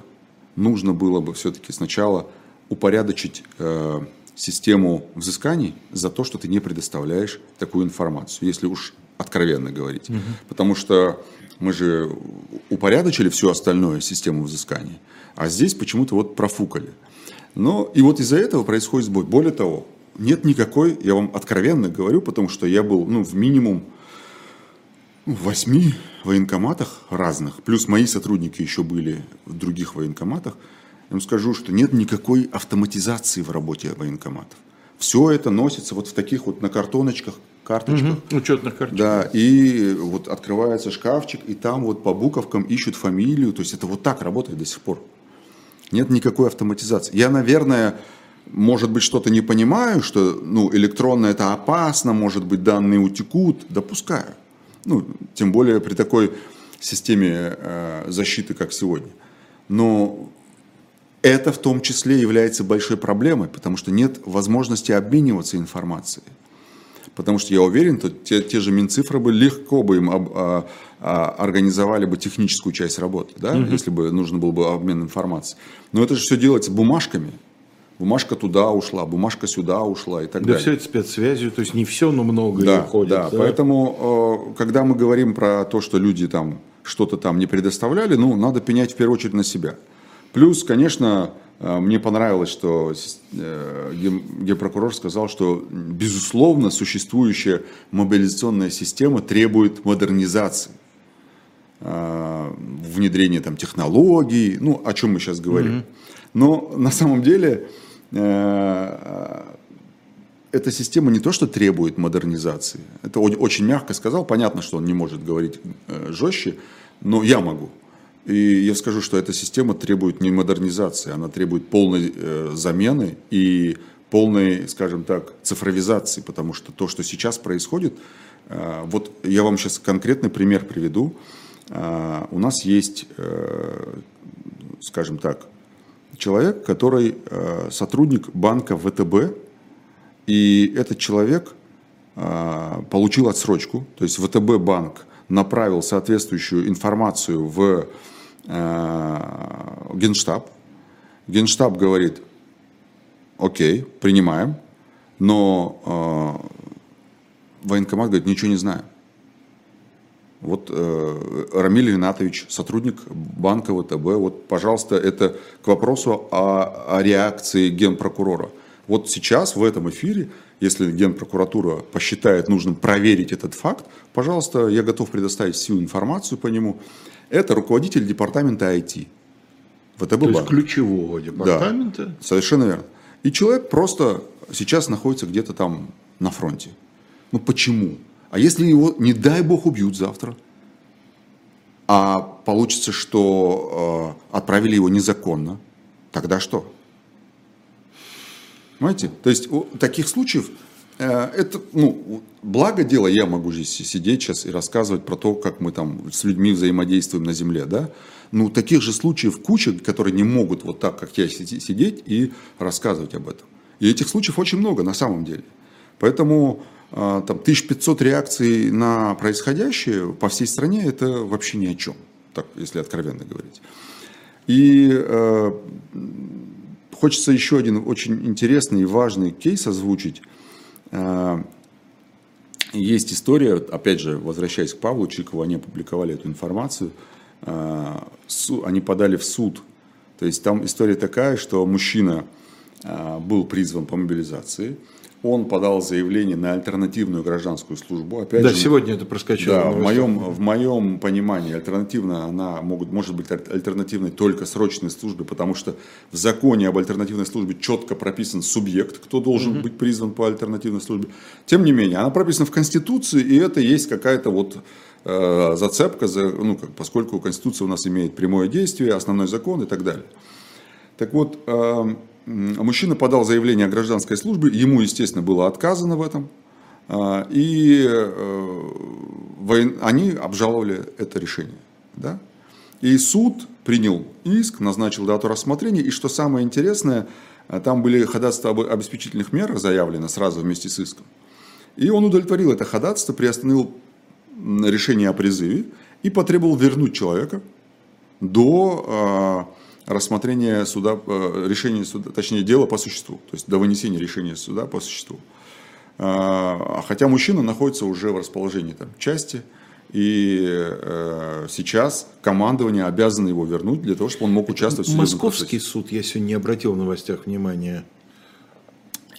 нужно было бы все-таки сначала упорядочить э, систему взысканий за то, что ты не предоставляешь такую информацию, если уж откровенно говорить. Угу. Потому что мы же упорядочили всю остальную систему взысканий, а здесь почему-то вот профукали. Но и вот из-за этого происходит сбой. Более того, нет никакой, я вам откровенно говорю, потому что я был ну, в минимум восьми военкоматах разных, плюс мои сотрудники еще были в других военкоматах, я вам скажу, что нет никакой автоматизации в работе военкоматов. Все это носится вот в таких вот на картоночках, карточках. Угу, учетных карточках. Да, и вот открывается шкафчик, и там вот по буковкам ищут фамилию. То есть это вот так работает до сих пор. Нет никакой автоматизации. Я, наверное, может быть, что-то не понимаю, что ну, электронно это опасно, может быть, данные утекут, допускаю. Ну, тем более при такой системе э, защиты, как сегодня. Но это в том числе является большой проблемой, потому что нет возможности обмениваться информацией. Потому что я уверен, что те, те же Минцифры бы легко бы им об, а, организовали бы техническую часть работы, да, угу. если бы нужно было бы обмен информацией. Но это же все делается бумажками. Бумажка туда ушла, бумажка сюда ушла и так да далее. Да, все это спецсвязью, то есть не все, но много да, уходит. Да, да, поэтому, э, когда мы говорим про то, что люди там что-то там не предоставляли, ну, надо пенять в первую очередь на себя. Плюс, конечно, э, мне понравилось, что э, генпрокурор сказал, что, безусловно, существующая мобилизационная система требует модернизации внедрения там, технологий, ну, о чем мы сейчас говорим. Mm-hmm. Но на самом деле Э, эта система не то, что требует модернизации. Это очень мягко сказал. Понятно, что он не может говорить э, жестче, но я могу. И я скажу, что эта система требует не модернизации, она требует полной э, замены и полной, скажем так, цифровизации, потому что то, что сейчас происходит, вот я вам сейчас конкретный пример приведу. У нас есть, скажем так, человек, который э, сотрудник банка ВТБ, и этот человек э, получил отсрочку, то есть ВТБ банк направил соответствующую информацию в э, Генштаб. Генштаб говорит, окей, принимаем, но военкомат говорит, ничего не знаю. Вот э, Рамиль Ринатович, сотрудник банка ВТБ, вот, пожалуйста, это к вопросу о, о реакции генпрокурора. Вот сейчас в этом эфире, если генпрокуратура посчитает нужным проверить этот факт, пожалуйста, я готов предоставить всю информацию по нему. Это руководитель департамента IT. ВТБ То есть ключевого департамента? Да, совершенно верно. И человек просто сейчас находится где-то там на фронте. Ну почему? А если его, не дай бог, убьют завтра? А получится, что э, отправили его незаконно, тогда что? Понимаете? То есть таких случаев, э, это, ну, благо дело, я могу здесь сидеть сейчас и рассказывать про то, как мы там с людьми взаимодействуем на земле, да? Ну, таких же случаев куча, которые не могут вот так, как я, сидеть и рассказывать об этом. И этих случаев очень много на самом деле. Поэтому там, 1500 реакций на происходящее по всей стране, это вообще ни о чем, так, если откровенно говорить. И э, хочется еще один очень интересный и важный кейс озвучить. Э, есть история, опять же, возвращаясь к Павлу Чикову, они опубликовали эту информацию, э, они подали в суд. То есть там история такая, что мужчина э, был призван по мобилизации, он подал заявление на альтернативную гражданскую службу. Опять да, же, сегодня это проскочило. Да, в моем, в моем понимании альтернативно она могут, может быть альтернативной только срочной службе, потому что в законе об альтернативной службе четко прописан субъект, кто должен угу. быть призван по альтернативной службе. Тем не менее, она прописана в Конституции, и это есть какая-то вот э, зацепка, за, ну, как, поскольку Конституция у нас имеет прямое действие, основной закон и так далее. Так вот, э, Мужчина подал заявление о гражданской службе, ему, естественно, было отказано в этом. А, и э, они обжаловали это решение. Да? И суд принял иск, назначил дату рассмотрения. И что самое интересное, э, там были ходатайства об обеспечительных мерах заявлены сразу вместе с иском. И он удовлетворил это ходатайство, приостановил решение о призыве и потребовал вернуть человека до рассмотрения суда, э, решения суда, точнее дела по существу, то есть до вынесения решения суда по существу. А, хотя мужчина находится уже в расположении там, части, и э, сейчас командование обязано его вернуть для того, чтобы он мог участвовать в Московский суд, я сегодня не обратил в новостях внимания.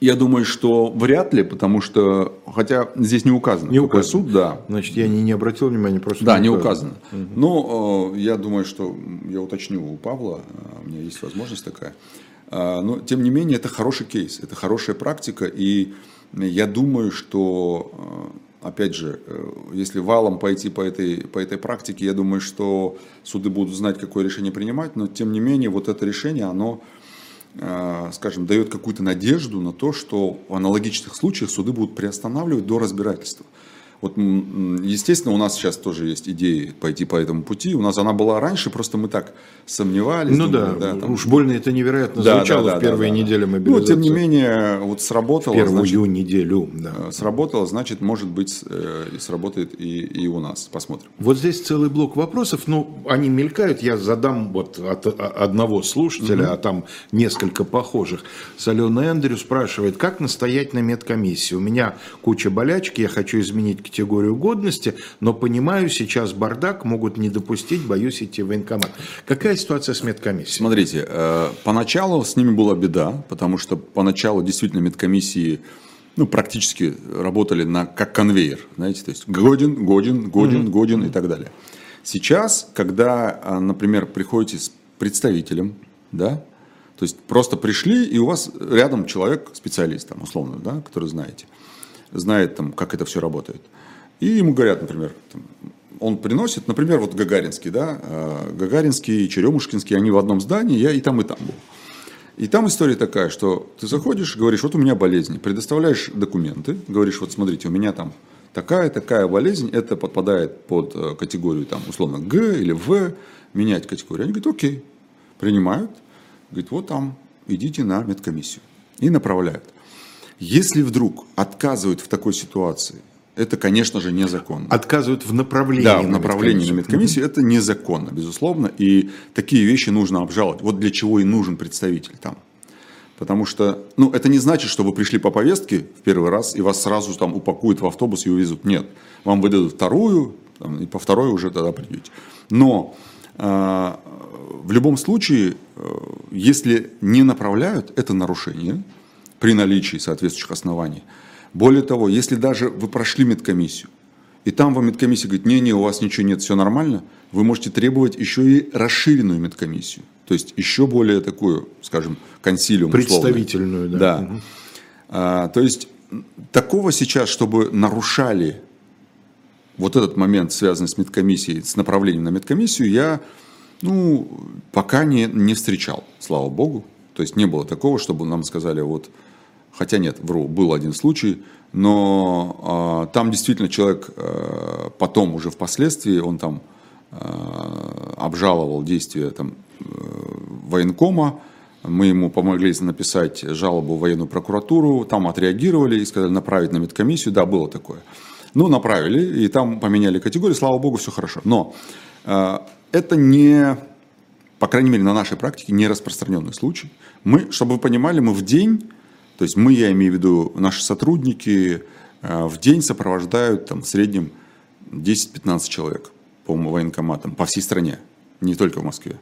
Я думаю, что вряд ли, потому что, хотя здесь не указано. Не указано. суд, да. Значит, я не, не обратил внимания, просто Да, не указано. указано. Угу. Но э, я думаю, что я уточню у Павла, э, у меня есть возможность такая. Э, но, тем не менее, это хороший кейс, это хорошая практика, и я думаю, что э, опять же, э, если валом пойти по этой, по этой практике, я думаю, что суды будут знать, какое решение принимать, но тем не менее вот это решение, оно скажем, дает какую-то надежду на то, что в аналогичных случаях суды будут приостанавливать до разбирательства. Вот, естественно, у нас сейчас тоже есть идеи пойти по этому пути. У нас она была раньше, просто мы так сомневались. Ну думали, да, да там... уж больно это невероятно да, звучало да, да, в первые да, да, недели мобилизации. Ну, тем не менее, вот сработало. В первую значит, неделю, да. Э, сработало, значит, может быть, э, сработает и, и у нас. Посмотрим. Вот здесь целый блок вопросов. Ну, они мелькают. Я задам вот от одного слушателя, угу. а там несколько похожих. Соленый Эндрю спрашивает, как настоять на медкомиссии? У меня куча болячки, я хочу изменить категорию годности, но понимаю, сейчас бардак, могут не допустить, боюсь идти в военкомат. Какая ситуация с медкомиссией? Смотрите, э, поначалу с ними была беда, потому что поначалу действительно медкомиссии ну, практически работали на, как конвейер, знаете, то есть годен, годен, годен, mm-hmm. годен и так далее. Сейчас, когда, э, например, приходите с представителем, да, то есть просто пришли, и у вас рядом человек, специалист, там, условно, да, который знаете, знает, там, как это все работает. И ему говорят, например, там, он приносит, например, вот Гагаринский, да, а, Гагаринский, Черемушкинский, они в одном здании, я и там, и там был. И там история такая, что ты заходишь, говоришь, вот у меня болезнь, предоставляешь документы, говоришь, вот смотрите, у меня там такая-такая болезнь, это подпадает под э, категорию, там, условно, Г или В, менять категорию. Они говорят, окей, принимают, говорят, вот там, идите на медкомиссию. И направляют. Если вдруг отказывают в такой ситуации, это, конечно же, незаконно. Отказывают в направлении Да, в направлении на медкомиссию. Это незаконно, безусловно. И такие вещи нужно обжаловать. Вот для чего и нужен представитель там. Потому что, ну, это не значит, что вы пришли по повестке в первый раз, и вас сразу там упакуют в автобус и увезут. Нет. Вам выдадут вторую, там, и по второй уже тогда придете. Но э, в любом случае, э, если не направляют, это нарушение при наличии соответствующих оснований. Более того, если даже вы прошли медкомиссию, и там вам медкомиссия говорит, не-не, у вас ничего нет, все нормально, вы можете требовать еще и расширенную медкомиссию. То есть еще более такую, скажем, консилиум. Представительную, условно. да. да. Угу. А, то есть такого сейчас, чтобы нарушали вот этот момент, связанный с медкомиссией, с направлением на медкомиссию, я ну, пока не, не встречал, слава богу. То есть не было такого, чтобы нам сказали, вот Хотя нет, вру, был один случай, но э, там действительно человек э, потом уже впоследствии, он там э, обжаловал действия там, э, военкома, мы ему помогли написать жалобу в военную прокуратуру, там отреагировали и сказали направить на медкомиссию, да, было такое. Ну, направили, и там поменяли категорию, слава богу, все хорошо. Но э, это не, по крайней мере, на нашей практике, не распространенный случай. Мы, чтобы вы понимали, мы в день то есть мы, я имею в виду, наши сотрудники э, в день сопровождают там, в среднем 10-15 человек по военкоматам по всей стране, не только в Москве.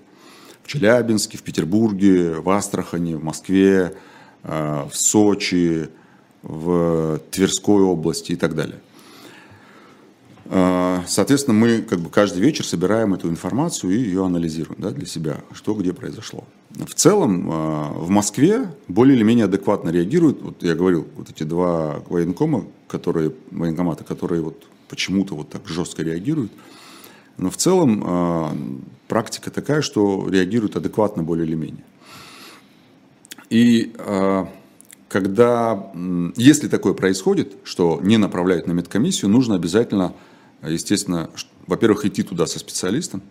В Челябинске, в Петербурге, в Астрахани, в Москве, э, в Сочи, в Тверской области и так далее. Э, соответственно, мы как бы каждый вечер собираем эту информацию и ее анализируем да, для себя, что где произошло. В целом э, в Москве более или менее адекватно реагируют. Вот я говорил, вот эти два военкома, которые, военкомата, которые вот почему-то вот так жестко реагируют. Но в целом э, практика такая, что реагируют адекватно более или менее. И когда, если такое происходит, что не направляют на медкомиссию, нужно обязательно естественно, во-первых, идти туда со специалистом,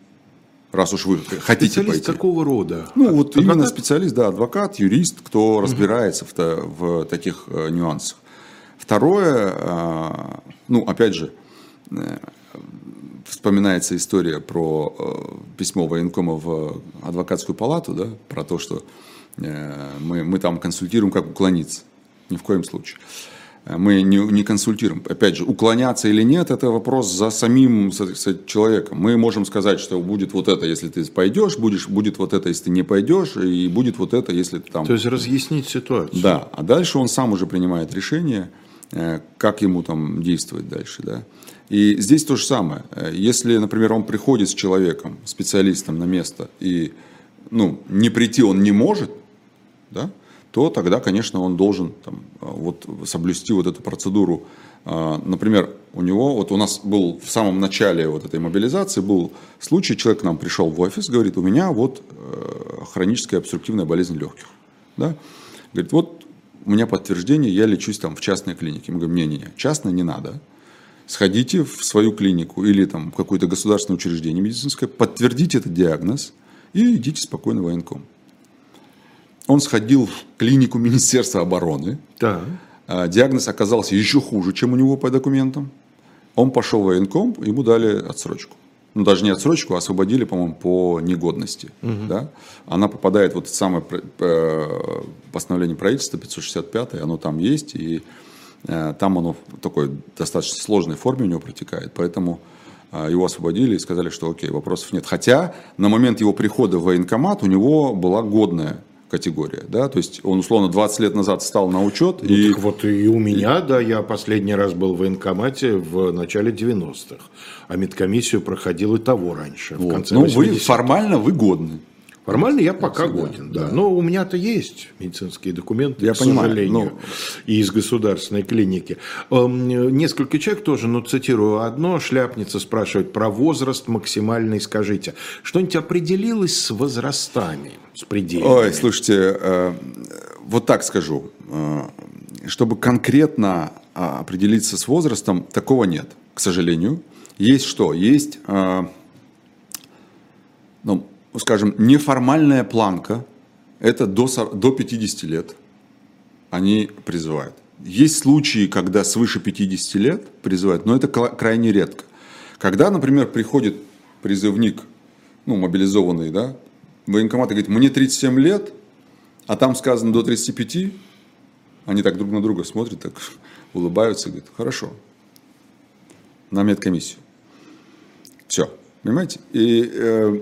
раз уж вы хотите специалист пойти. какого рода? Ну, вот адвокат? именно специалист, да, адвокат, юрист, кто угу. разбирается в, в таких э, нюансах. Второе, э, ну, опять же, э, вспоминается история про э, письмо военкома в адвокатскую палату, да, про то, что мы, мы там консультируем, как уклониться. Ни в коем случае. Э, мы не, не консультируем. Опять же, уклоняться или нет, это вопрос за самим человеком. Мы можем сказать, что будет вот это, если ты пойдешь, будешь, будет вот это, если ты не пойдешь, и будет вот это, если ты там... То есть разъяснить ситуацию. Да, а дальше он сам уже принимает решение, э, как ему там действовать дальше, да. И здесь то же самое. Э, если, например, он приходит с человеком, специалистом на место, и ну, не прийти он не может, да, то тогда, конечно, он должен там, вот, соблюсти вот эту процедуру. А, например, у него, вот у нас был в самом начале вот этой мобилизации, был случай, человек к нам пришел в офис, говорит, у меня вот э, хроническая обструктивная болезнь легких. Да? Говорит, вот у меня подтверждение, я лечусь там в частной клинике. Мы говорим, не-не-не, частной не надо. Сходите в свою клинику или там в какое-то государственное учреждение медицинское, подтвердите этот диагноз и идите спокойно в военком он сходил в клинику Министерства обороны. Да. Диагноз оказался еще хуже, чем у него по документам. Он пошел в военком, ему дали отсрочку. Ну, даже не отсрочку, а освободили, по-моему, по негодности. Угу. Да? Она попадает в это самое э, постановление правительства 565, оно там есть, и э, там оно в такой достаточно сложной форме у него протекает. Поэтому э, его освободили и сказали, что окей, вопросов нет. Хотя на момент его прихода в военкомат у него была годная категория, да, то есть он условно 20 лет назад стал на учет. Ну, и... Так вот и у меня, да, я последний раз был в военкомате в начале 90-х, а медкомиссию проходил и того раньше, вот. в конце Ну, вы формально вы годны. Формально я пока годен, да. да. Но у меня-то есть медицинские документы, я к понимаю, сожалению, но... и из государственной клиники. Эм, несколько человек тоже, ну, цитирую одно, шляпница спрашивает про возраст максимальный, скажите. Что-нибудь определилось с возрастами, с пределами? Ой, слушайте, э, вот так скажу. Э, чтобы конкретно а, определиться с возрастом, такого нет, к сожалению. Есть что? Есть... Э, ну, скажем, неформальная планка, это до, до 50 лет они призывают. Есть случаи, когда свыше 50 лет призывают, но это крайне редко. Когда, например, приходит призывник, ну, мобилизованный, да, военкомат и говорит, мне 37 лет, а там сказано до 35, они так друг на друга смотрят, так улыбаются, говорят, хорошо, на медкомиссию. Все, понимаете? И э,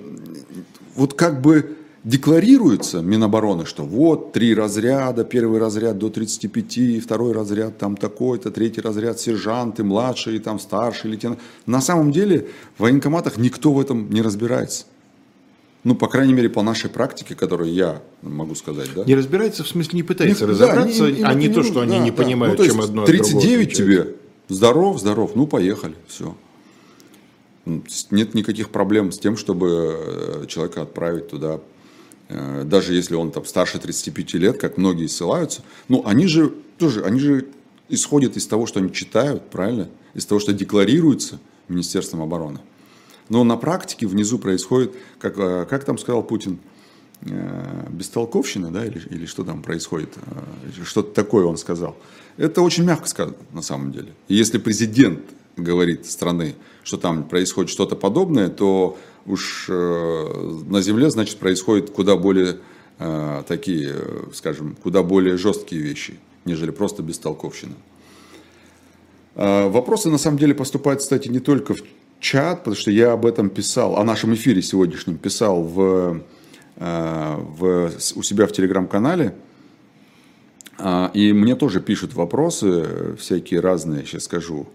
вот как бы декларируется Минобороны, что вот три разряда, первый разряд до 35, второй разряд там такой-то, третий разряд сержанты, младшие, там старшие лейтенанты. На самом деле в военкоматах никто в этом не разбирается. Ну, по крайней мере, по нашей практике, которую я могу сказать, да? Не разбирается, в смысле, не пытается не, разобраться, да, не, не, а не, не то, что да, они не да, понимают, ну, чем одно 39 тебе, здоров, здоров, ну, поехали, все. Нет никаких проблем с тем, чтобы э, человека отправить туда, э, даже если он там старше 35 лет, как многие ссылаются. Ну, они же тоже, они же исходят из того, что они читают, правильно? Из того, что декларируется Министерством обороны. Но на практике внизу происходит, как, э, как там сказал Путин, бестолковщина, да, или, или что там происходит, что-то такое он сказал. Это очень мягко сказано, на самом деле. И если президент говорит страны, что там происходит что-то подобное, то уж э, на Земле, значит, происходят куда более э, такие, скажем, куда более жесткие вещи, нежели просто бестолковщина. Э, вопросы, на самом деле, поступают, кстати, не только в чат, потому что я об этом писал, о нашем эфире сегодняшнем писал в, в, у себя в телеграм-канале. И мне тоже пишут вопросы всякие разные, сейчас скажу.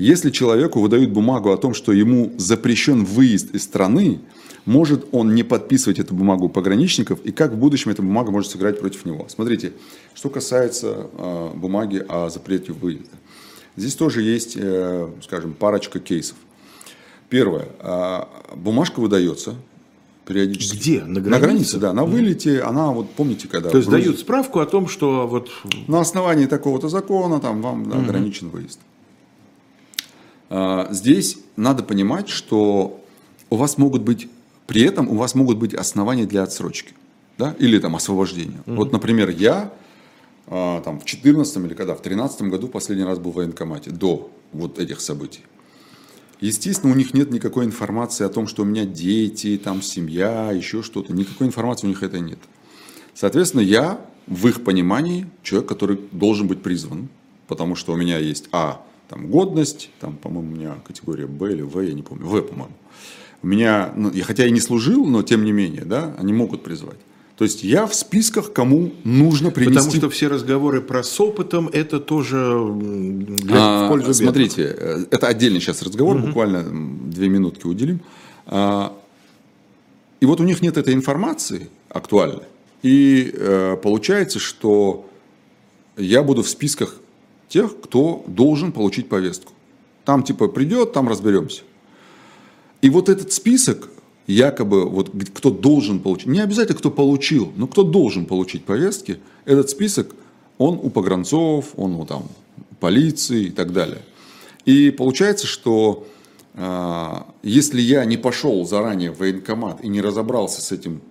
Если человеку выдают бумагу о том, что ему запрещен выезд из страны, может он не подписывать эту бумагу пограничников, и как в будущем эта бумага может сыграть против него. Смотрите, что касается э, бумаги о запрете выезда. Здесь тоже есть, э, скажем, парочка кейсов. Первое. Э, бумажка выдается периодически. Где? На границе? На границе, да. На вылете, она, вот помните, когда... То есть Грузии... дают справку о том, что вот... На основании такого-то закона там вам да, угу. ограничен выезд. А, здесь надо понимать, что у вас могут быть, при этом у вас могут быть основания для отсрочки, да, или там освобождения. Mm-hmm. Вот, например, я а, там в 14 или когда, в 13 году последний раз был в военкомате, до вот этих событий. Естественно, у них нет никакой информации о том, что у меня дети, там семья, еще что-то. Никакой информации у них это нет. Соответственно, я в их понимании человек, который должен быть призван, потому что у меня есть А, там годность, там, по-моему, у меня категория Б или В, я не помню, В, по-моему. У меня, ну, я, хотя и не служил, но тем не менее, да, они могут призвать. То есть я в списках, кому нужно принести. Потому что все разговоры про с опытом это тоже для, а, в пользу Смотрите, э, это отдельный сейчас разговор, угу. буквально две минутки уделим. А, и вот у них нет этой информации актуальной. И э, получается, что я буду в списках тех, кто должен получить повестку. Там типа придет, там разберемся. И вот этот список, якобы, вот кто должен получить, не обязательно кто получил, но кто должен получить повестки, этот список, он у погранцов, он у там, полиции и так далее. И получается, что э, если я не пошел заранее в военкомат и не разобрался с этим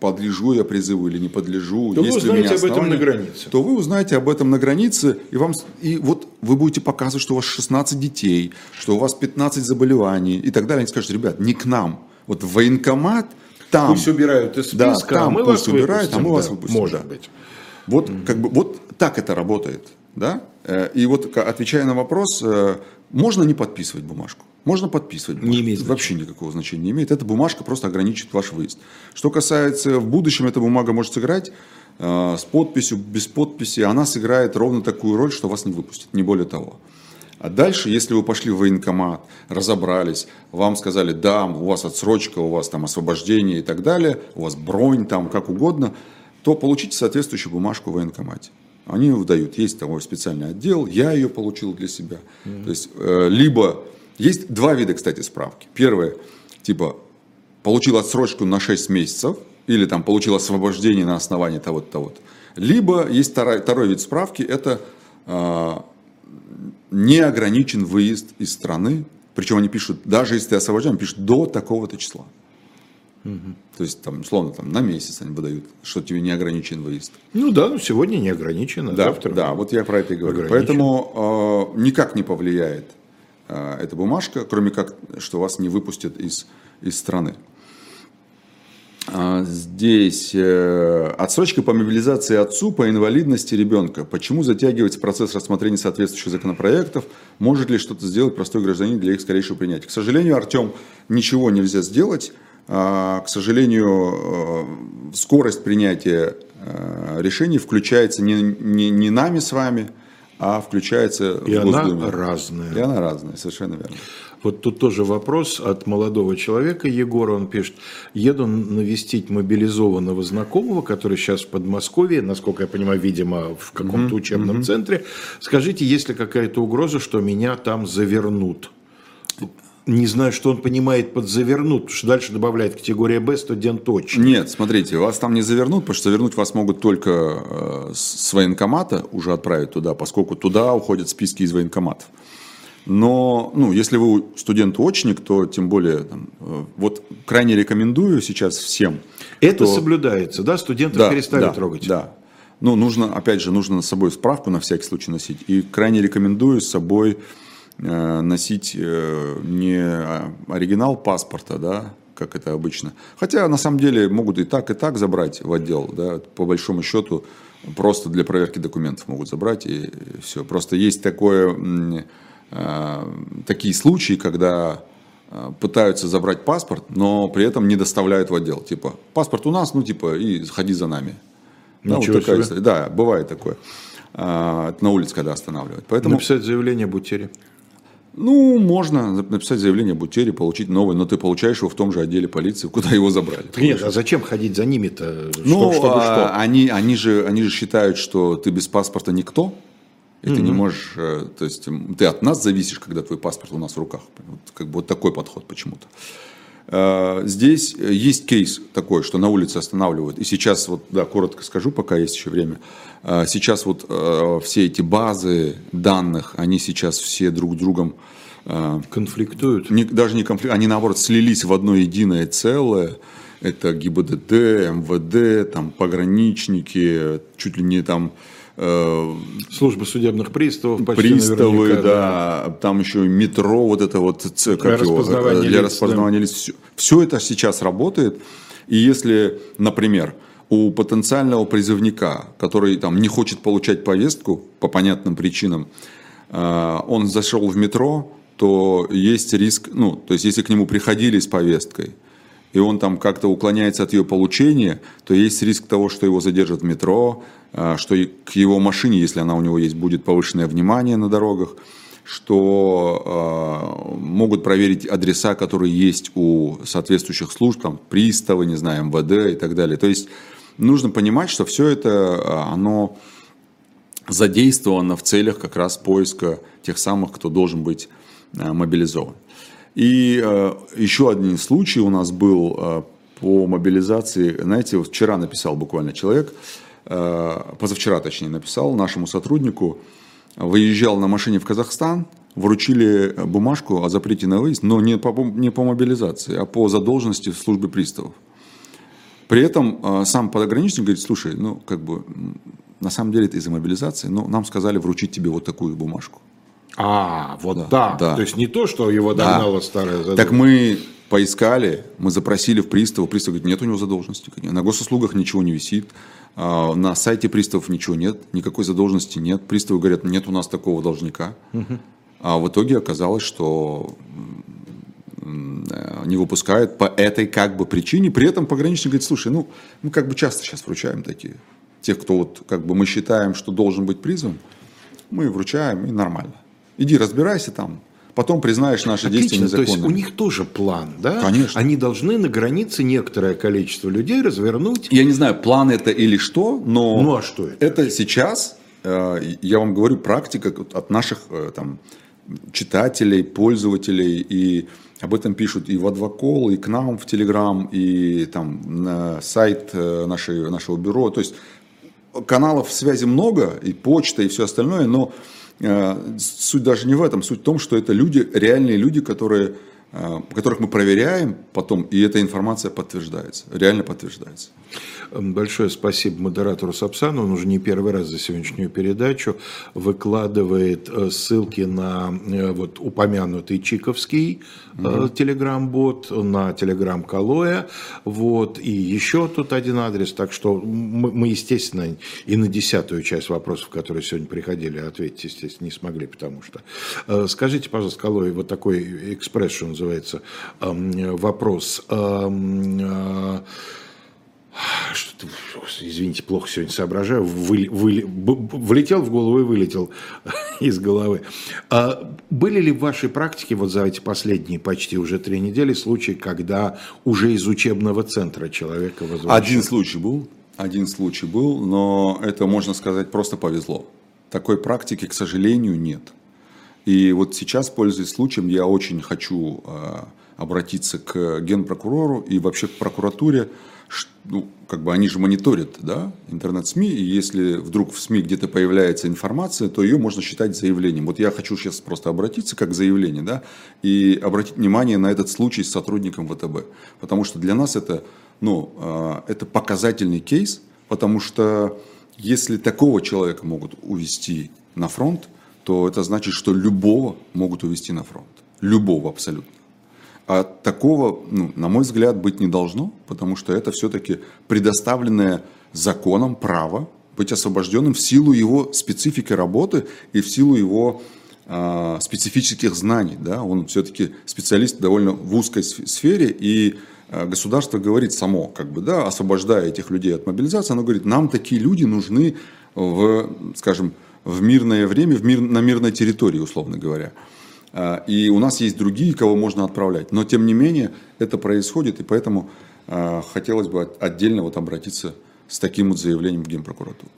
подлежу я призыву или не подлежу, то есть вы узнаете об этом на границе. То вы узнаете об этом на границе, и, вам, и вот вы будете показывать, что у вас 16 детей, что у вас 15 заболеваний и так далее. Они скажут, ребят, не к нам. Вот в военкомат там... Пусть убирают из списка, да, там а мы пусть вас убирают, а мы вас выпустим. Может да. быть. Вот, mm-hmm. как бы, вот так это работает. Да? Э, и вот отвечая на вопрос, э, можно не подписывать бумажку. Можно подписывать. Не имеет Вообще никакого значения не имеет. Эта бумажка просто ограничит ваш выезд. Что касается в будущем, эта бумага может сыграть э, с подписью, без подписи. Она сыграет ровно такую роль, что вас не выпустят, не более того. А дальше, если вы пошли в военкомат, разобрались, вам сказали, да, у вас отсрочка, у вас там освобождение и так далее, у вас бронь там, как угодно, то получите соответствующую бумажку в военкомате. Они выдают, есть такой специальный отдел, я ее получил для себя. Mm-hmm. То есть, э, либо есть два вида, кстати, справки. Первое, типа, получил отсрочку на 6 месяцев, или там получил освобождение на основании того-то, того-то. Либо есть второй, второй вид справки, это э, не ограничен выезд из страны, причем они пишут, даже если ты освобожден, пишут до такого-то числа. Угу. То есть, там, условно, там, на месяц они выдают, что тебе не ограничен выезд. Ну да, ну сегодня не ограничено, да, завтра. Да, вот я про это и говорю. Ограничен. Поэтому э, никак не повлияет эта бумажка, кроме как, что вас не выпустят из, из страны. А, здесь э, отсрочка по мобилизации отцу по инвалидности ребенка. Почему затягивается процесс рассмотрения соответствующих законопроектов? Может ли что-то сделать простой гражданин для их скорейшего принятия? К сожалению, Артем, ничего нельзя сделать. А, к сожалению, э, скорость принятия решений включается не, не, не нами с вами, а включается и в Госдуме. она разная. И она разная, совершенно верно. Вот тут тоже вопрос от молодого человека, Егора, он пишет, еду навестить мобилизованного знакомого, который сейчас в Подмосковье, насколько я понимаю, видимо, в каком-то mm-hmm. учебном mm-hmm. центре. Скажите, есть ли какая-то угроза, что меня там завернут? Не знаю, что он понимает под завернут, потому что дальше добавляет категория Б студент точно. Нет, смотрите, вас там не завернут, потому что завернуть вас могут только э, с военкомата уже отправить туда, поскольку туда уходят списки из военкоматов. Но, ну, если вы студент-очник, то тем более, там, э, вот крайне рекомендую сейчас всем. Это кто... соблюдается, да? Студентов да, перестали да, трогать. Да. Ну, нужно, опять же, нужно с собой справку на всякий случай носить. И крайне рекомендую с собой носить э, не оригинал паспорта, да, как это обычно. Хотя на самом деле могут и так, и так забрать в отдел, да, по большому счету просто для проверки документов могут забрать и все. Просто есть такое, э, такие случаи, когда пытаются забрать паспорт, но при этом не доставляют в отдел. Типа, паспорт у нас, ну типа, и ходи за нами. Да, вот такая история. Да, бывает такое. на улице, когда останавливают. Поэтому... Написать заявление об утере. Ну, можно написать заявление об утере, получить новый, но ты получаешь его в том же отделе полиции, куда его забрали. Нет, а зачем ходить за ними-то? Ну, чтобы, а, что? Они, они, же, они же считают, что ты без паспорта никто, и mm-hmm. ты не можешь, э, то есть ты от нас зависишь, когда твой паспорт у нас в руках. Вот, как бы вот такой подход почему-то. Э, здесь есть кейс такой, что на улице останавливают. И сейчас, вот, да, коротко скажу, пока есть еще время. Э, сейчас вот э, все эти базы данных, они сейчас все друг с другом конфликтуют. Не, даже не конфликт, они наоборот слились в одно единое целое. Это ГИБДД, МВД, там пограничники, чуть ли не там э, служба судебных приставов, приставы, да, да, там еще метро, вот это вот как для его, распознавания для лиц, распознавания да. лиц. Все, все это сейчас работает. И если, например, у потенциального призывника, который там не хочет получать повестку по понятным причинам, э, он зашел в метро, то есть риск, ну, то есть если к нему приходили с повесткой, и он там как-то уклоняется от ее получения, то есть риск того, что его задержат в метро, э, что к его машине, если она у него есть, будет повышенное внимание на дорогах, что э, могут проверить адреса, которые есть у соответствующих служб, там, приставы, не знаю, МВД и так далее. То есть нужно понимать, что все это, э, оно задействовано в целях как раз поиска тех самых, кто должен быть мобилизован. И э, еще один случай у нас был э, по мобилизации. Знаете, вчера написал буквально человек, э, позавчера точнее написал нашему сотруднику, выезжал на машине в Казахстан, вручили бумажку о запрете на выезд, но не по, не по мобилизации, а по задолженности в службе приставов. При этом э, сам пограничник говорит, слушай, ну как бы на самом деле это из-за мобилизации, но нам сказали вручить тебе вот такую бумажку. А, вот да, да. да. То есть не то, что его догнала да. старая задолженность. Так мы поискали, мы запросили в пристава, пристав говорит, нет у него задолженности. На госуслугах ничего не висит, а, на сайте приставов ничего нет, никакой задолженности нет. Приставы говорят, нет у нас такого должника. Угу. А в итоге оказалось, что не выпускают по этой как бы причине. При этом пограничник говорит, слушай, ну мы как бы часто сейчас вручаем такие. Тех, кто вот как бы мы считаем, что должен быть призван, мы вручаем и нормально. Иди разбирайся там, потом признаешь наши Отлично, действия незаконными. То есть у них тоже план, да? Конечно. Они должны на границе некоторое количество людей развернуть. Я не знаю, план это или что, но ну, а что это? это сейчас, э, я вам говорю, практика от наших э, там, читателей, пользователей, и об этом пишут и в Адвокол, и к нам в Телеграм, и там на сайт э, нашей, нашего бюро. То есть каналов связи много, и почта, и все остальное, но суть даже не в этом, суть в том, что это люди, реальные люди, которые, э, которых мы проверяем потом, и эта информация подтверждается, реально подтверждается. Большое спасибо модератору Сапсану. Он уже не первый раз за сегодняшнюю передачу выкладывает э, ссылки на э, вот упомянутый Чиковский угу. телеграм-бот, на телеграм Калоя, вот, и еще тут один адрес, так что мы, мы, естественно, и на десятую часть вопросов, которые сегодня приходили, ответить, естественно, не смогли, потому что... Скажите, пожалуйста, Калой, вот такой экспресс, называется, эм, вопрос эм, что-то, извините, плохо сегодня соображаю, вы, вы, влетел в голову и вылетел из головы. А были ли в вашей практике вот за эти последние почти уже три недели случаи, когда уже из учебного центра человека возвращали? Один случай был, один случай был, но это, можно сказать, просто повезло. Такой практики, к сожалению, нет. И вот сейчас, пользуясь случаем, я очень хочу э, обратиться к генпрокурору и вообще к прокуратуре, ну, как бы они же мониторят да, интернет-СМИ, и если вдруг в СМИ где-то появляется информация, то ее можно считать заявлением. Вот я хочу сейчас просто обратиться как заявление, да, и обратить внимание на этот случай с сотрудником ВТБ, потому что для нас это, ну, а, это показательный кейс, потому что если такого человека могут увести на фронт, то это значит, что любого могут увести на фронт. Любого абсолютно. А такого, ну, на мой взгляд, быть не должно, потому что это все-таки предоставленное законом право быть освобожденным в силу его специфики работы и в силу его э, специфических знаний. Да? Он все-таки специалист довольно в узкой сфере, и э, государство говорит само, как бы, да, освобождая этих людей от мобилизации, оно говорит, нам такие люди нужны в, скажем, в мирное время, в мир, на мирной территории, условно говоря. А, и у нас есть другие, кого можно отправлять. Но тем не менее это происходит, и поэтому а, хотелось бы отдельно вот обратиться с таким вот заявлением в Генпрокуратуру.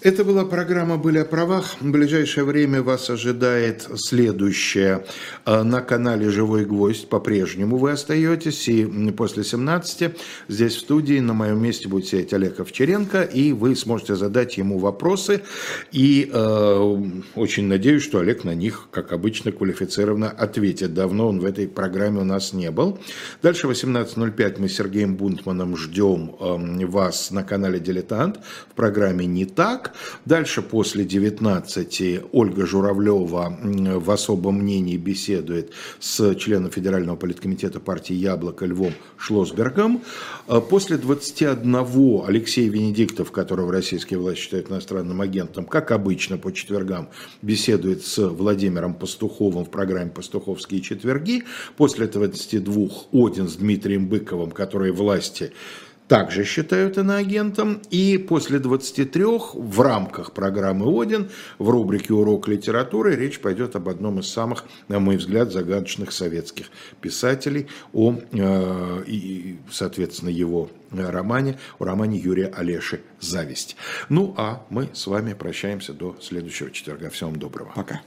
Это была программа «Были о правах». В ближайшее время вас ожидает следующее. А, на канале «Живой гвоздь» по-прежнему вы остаетесь. И после 17 здесь в студии на моем месте будет сидеть Олег Овчаренко. И вы сможете задать ему вопросы. И э, очень надеюсь, что Олег на них, как обычно, квалифицированно ответит. Давно он в этой программе у нас не был. Дальше 18.05 мы с Сергеем Бунтманом ждем э, вас на канале «Дилетант» в программе «Не так». Дальше после 19 Ольга Журавлева в особом мнении беседует с членом Федерального политкомитета партии «Яблоко» Львом Шлосбергом. А после 21 Алексей Венедиктов, которого российские власти считают иностранным агентом, как обычно по четвергам беседует с Владимиром Пастуховым в программе «Пастуховские четверги». После 22 Один с Дмитрием Быковым, которые власти также считают иноагентом. И после 23 в рамках программы «Один» в рубрике «Урок литературы» речь пойдет об одном из самых, на мой взгляд, загадочных советских писателей, о, э, и, соответственно, его романе, о романе Юрия Олеши «Зависть». Ну, а мы с вами прощаемся до следующего четверга. Всем доброго. Пока.